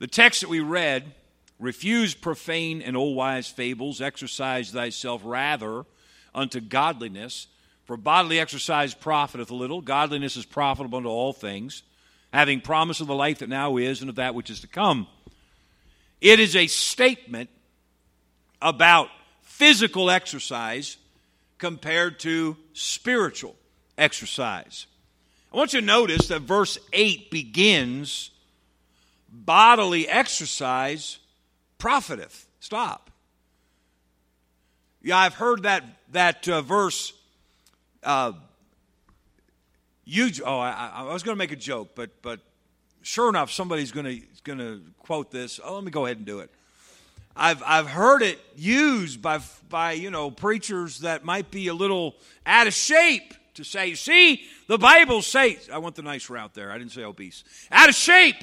The text that we read refuse profane and old wise fables, exercise thyself rather unto godliness. For bodily exercise profiteth a little, godliness is profitable unto all things, having promise of the life that now is and of that which is to come. It is a statement about physical exercise compared to spiritual exercise. I want you to notice that verse 8 begins bodily exercise profiteth. Stop. Yeah, I've heard that that uh, verse. Uh, you, oh, I, I was going to make a joke, but but sure enough, somebody's going to going to quote this. Oh, let me go ahead and do it. I've I've heard it used by by you know preachers that might be a little out of shape to say, see, the Bible says. I want the nice route there. I didn't say obese. Out of shape.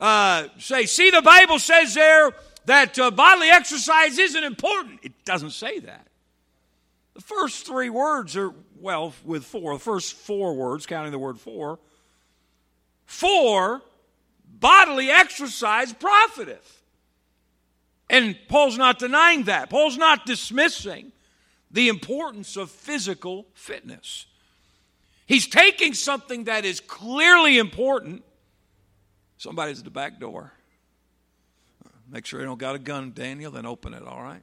Uh, say, see, the Bible says there that uh, bodily exercise isn't important. It doesn't say that. The first three words are, well, with four, the first four words, counting the word for, for bodily exercise profiteth. And Paul's not denying that. Paul's not dismissing the importance of physical fitness. He's taking something that is clearly important. Somebody's at the back door. Make sure you don't got a gun, Daniel, then open it, all right?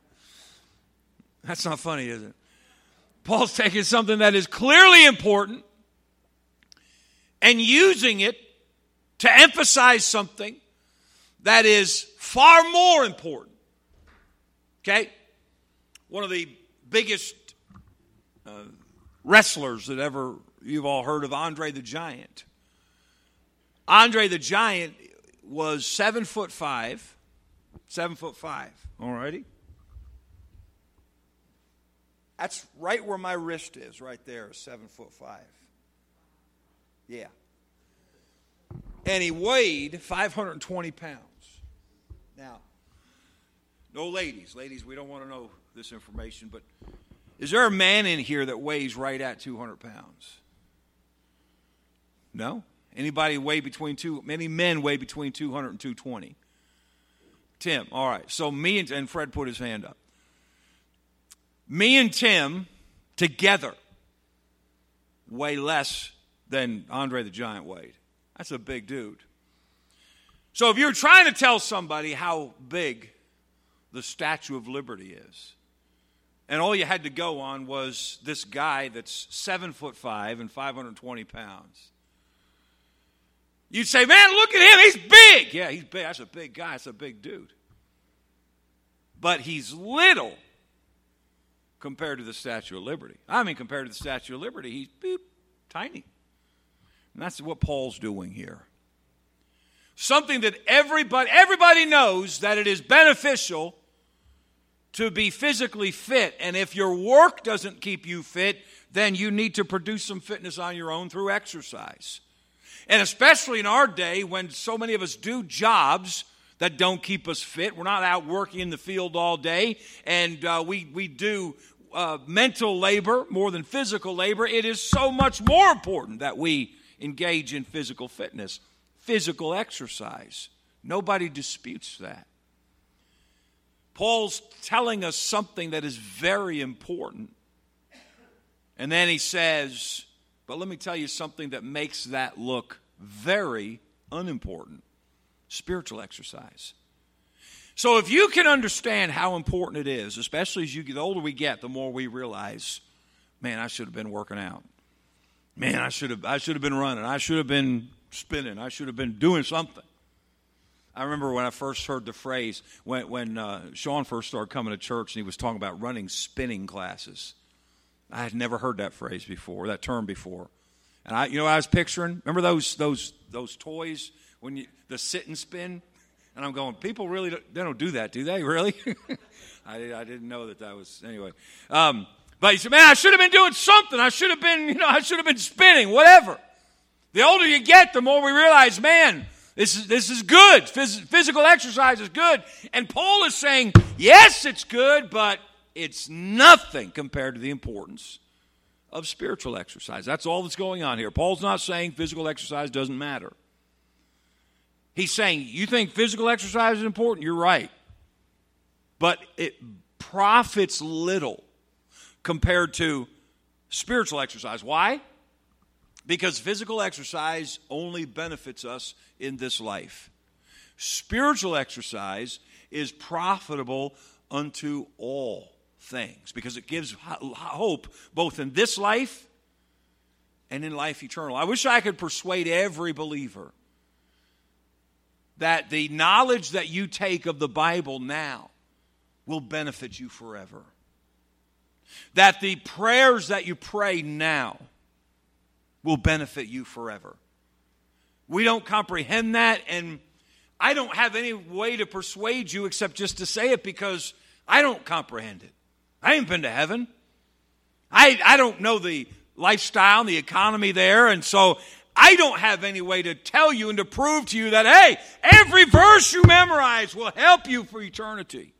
That's not funny, is it? Paul's taking something that is clearly important and using it to emphasize something that is far more important. Okay? One of the biggest uh, wrestlers that ever you've all heard of Andre the Giant. Andre the Giant was seven foot five, seven foot five. Alrighty. That's right where my wrist is, right there, seven foot five. Yeah. And he weighed 520 pounds. Now, no ladies. Ladies, we don't want to know this information, but is there a man in here that weighs right at 200 pounds? No? Anybody weigh between two? Many men weigh between 200 and 220. Tim, all right. So me and, and Fred put his hand up. Me and Tim together weigh less than Andre the Giant weighed. That's a big dude. So if you're trying to tell somebody how big the Statue of Liberty is, and all you had to go on was this guy that's seven foot five and 520 pounds, You'd say, man, look at him. He's big. Yeah, he's big. That's a big guy. That's a big dude. But he's little compared to the Statue of Liberty. I mean, compared to the Statue of Liberty, he's beep, tiny. And that's what Paul's doing here. Something that everybody everybody knows that it is beneficial to be physically fit. And if your work doesn't keep you fit, then you need to produce some fitness on your own through exercise. And especially in our day when so many of us do jobs that don't keep us fit. We're not out working in the field all day, and uh, we, we do uh, mental labor more than physical labor. It is so much more important that we engage in physical fitness, physical exercise. Nobody disputes that. Paul's telling us something that is very important. And then he says, but let me tell you something that makes that look very unimportant spiritual exercise. So, if you can understand how important it is, especially as you get the older we get, the more we realize, man, I should have been working out. Man, I should have I should have been running. I should have been spinning. I should have been doing something. I remember when I first heard the phrase when when uh, Sean first started coming to church and he was talking about running spinning classes. I had never heard that phrase before, that term before. And I, you know, I was picturing. Remember those those those toys when you the sit and spin. And I'm going, people really don't, they don't do that, do they? Really? I, I didn't know that that was anyway. Um, but he said, man, I should have been doing something. I should have been, you know, I should have been spinning, whatever. The older you get, the more we realize, man, this is, this is good. Phys- physical exercise is good. And Paul is saying, yes, it's good, but it's nothing compared to the importance of spiritual exercise. That's all that's going on here. Paul's not saying physical exercise doesn't matter. He's saying, You think physical exercise is important? You're right. But it profits little compared to spiritual exercise. Why? Because physical exercise only benefits us in this life. Spiritual exercise is profitable unto all things because it gives hope both in this life and in life eternal. I wish I could persuade every believer that the knowledge that you take of the Bible now will benefit you forever. That the prayers that you pray now will benefit you forever. We don't comprehend that, and I don't have any way to persuade you except just to say it because I don't comprehend it. I ain't been to heaven. I, I don't know the lifestyle and the economy there, and so I don't have any way to tell you and to prove to you that, hey, every verse you memorize will help you for eternity.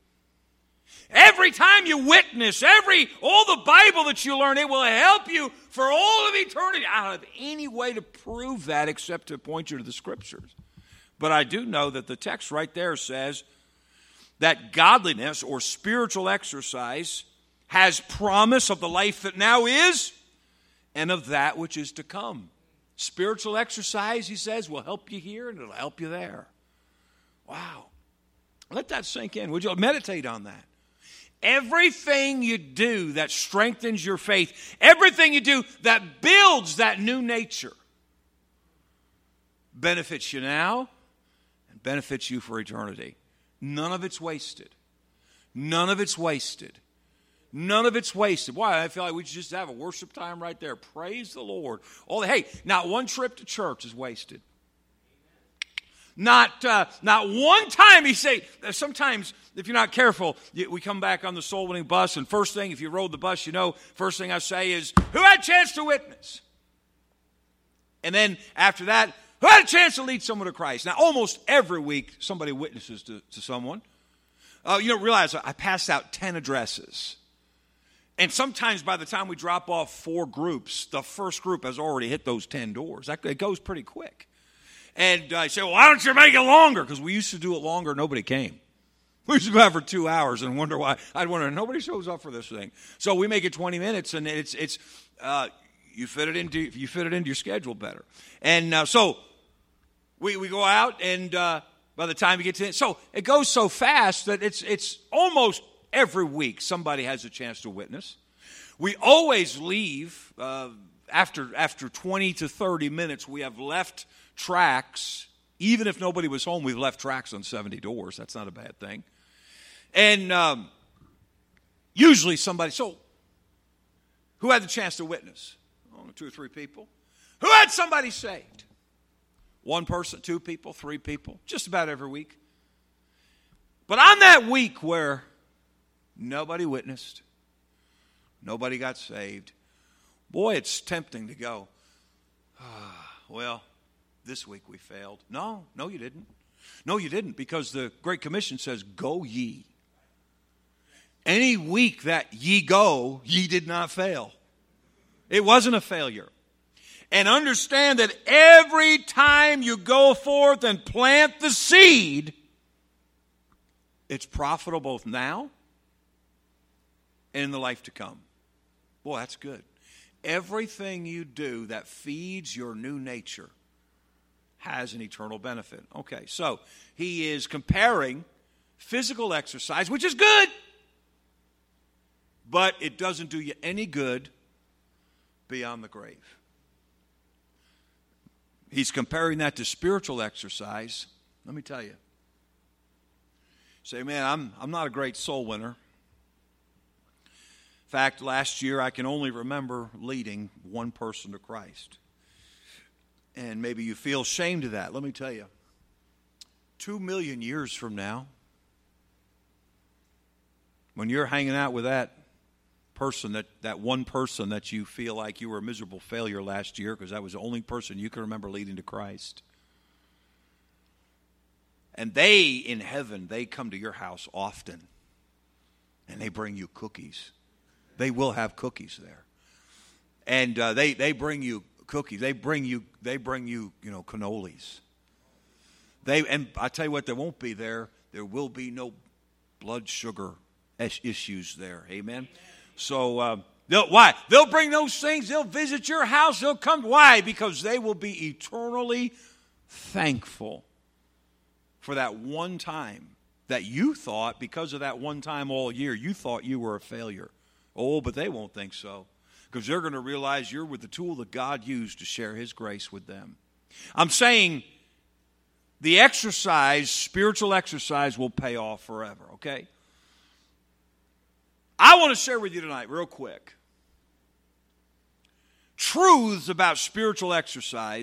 Every time you witness, every all the Bible that you learn, it will help you for all of eternity. I don't have any way to prove that except to point you to the scriptures. But I do know that the text right there says that godliness or spiritual exercise has promise of the life that now is and of that which is to come. Spiritual exercise, he says, will help you here and it'll help you there. Wow. Let that sink in. Would you meditate on that? Everything you do that strengthens your faith, everything you do that builds that new nature, benefits you now and benefits you for eternity. None of it's wasted. None of it's wasted. None of it's wasted. Why? I feel like we just have a worship time right there. Praise the Lord. All the, hey, not one trip to church is wasted. Not, uh, not one time he say, sometimes if you're not careful, we come back on the soul winning bus, and first thing, if you rode the bus, you know, first thing I say is, who had a chance to witness? And then after that, who had a chance to lead someone to Christ? Now, almost every week, somebody witnesses to, to someone. Uh, you don't realize I passed out 10 addresses. And sometimes by the time we drop off four groups, the first group has already hit those 10 doors. That, it goes pretty quick. And I say, well, why don't you make it longer? Because we used to do it longer, nobody came. We used to go out for two hours and wonder why. I'd wonder, nobody shows up for this thing. So we make it 20 minutes, and it's, it's uh, you, fit it into, you fit it into your schedule better. And uh, so we, we go out, and uh, by the time you get to it, so it goes so fast that it's, it's almost every week somebody has a chance to witness. We always leave uh, after, after 20 to 30 minutes, we have left tracks. Even if nobody was home, we've left tracks on 70 doors. That's not a bad thing. And um, usually somebody, so who had the chance to witness? Oh, two or three people. Who had somebody saved? One person, two people, three people, just about every week. But on that week where nobody witnessed, nobody got saved, boy, it's tempting to go, ah, well, this week we failed. No, no, you didn't. No, you didn't, because the Great Commission says, Go ye. Any week that ye go, ye did not fail. It wasn't a failure. And understand that every time you go forth and plant the seed, it's profitable now and in the life to come. Boy, that's good. Everything you do that feeds your new nature has an eternal benefit. Okay, so he is comparing physical exercise, which is good, but it doesn't do you any good beyond the grave. He's comparing that to spiritual exercise. Let me tell you. Say, man, I'm, I'm not a great soul winner. Fact, last year I can only remember leading one person to Christ and maybe you feel ashamed of that. Let me tell you, two million years from now, when you're hanging out with that person, that, that one person that you feel like you were a miserable failure last year because that was the only person you can remember leading to Christ. And they in heaven, they come to your house often and they bring you cookies. They will have cookies there. And uh, they, they bring you cookies. They bring you they bring you, you know, cannolis. They and I tell you what, there won't be there. There will be no blood sugar issues there. Amen. So uh, they'll, why they'll bring those things. They'll visit your house. They'll come. Why? Because they will be eternally thankful for that one time that you thought because of that one time all year you thought you were a failure. Oh, but they won't think so because they're going to realize you're with the tool that God used to share His grace with them. I'm saying the exercise, spiritual exercise, will pay off forever, okay? I want to share with you tonight, real quick, truths about spiritual exercise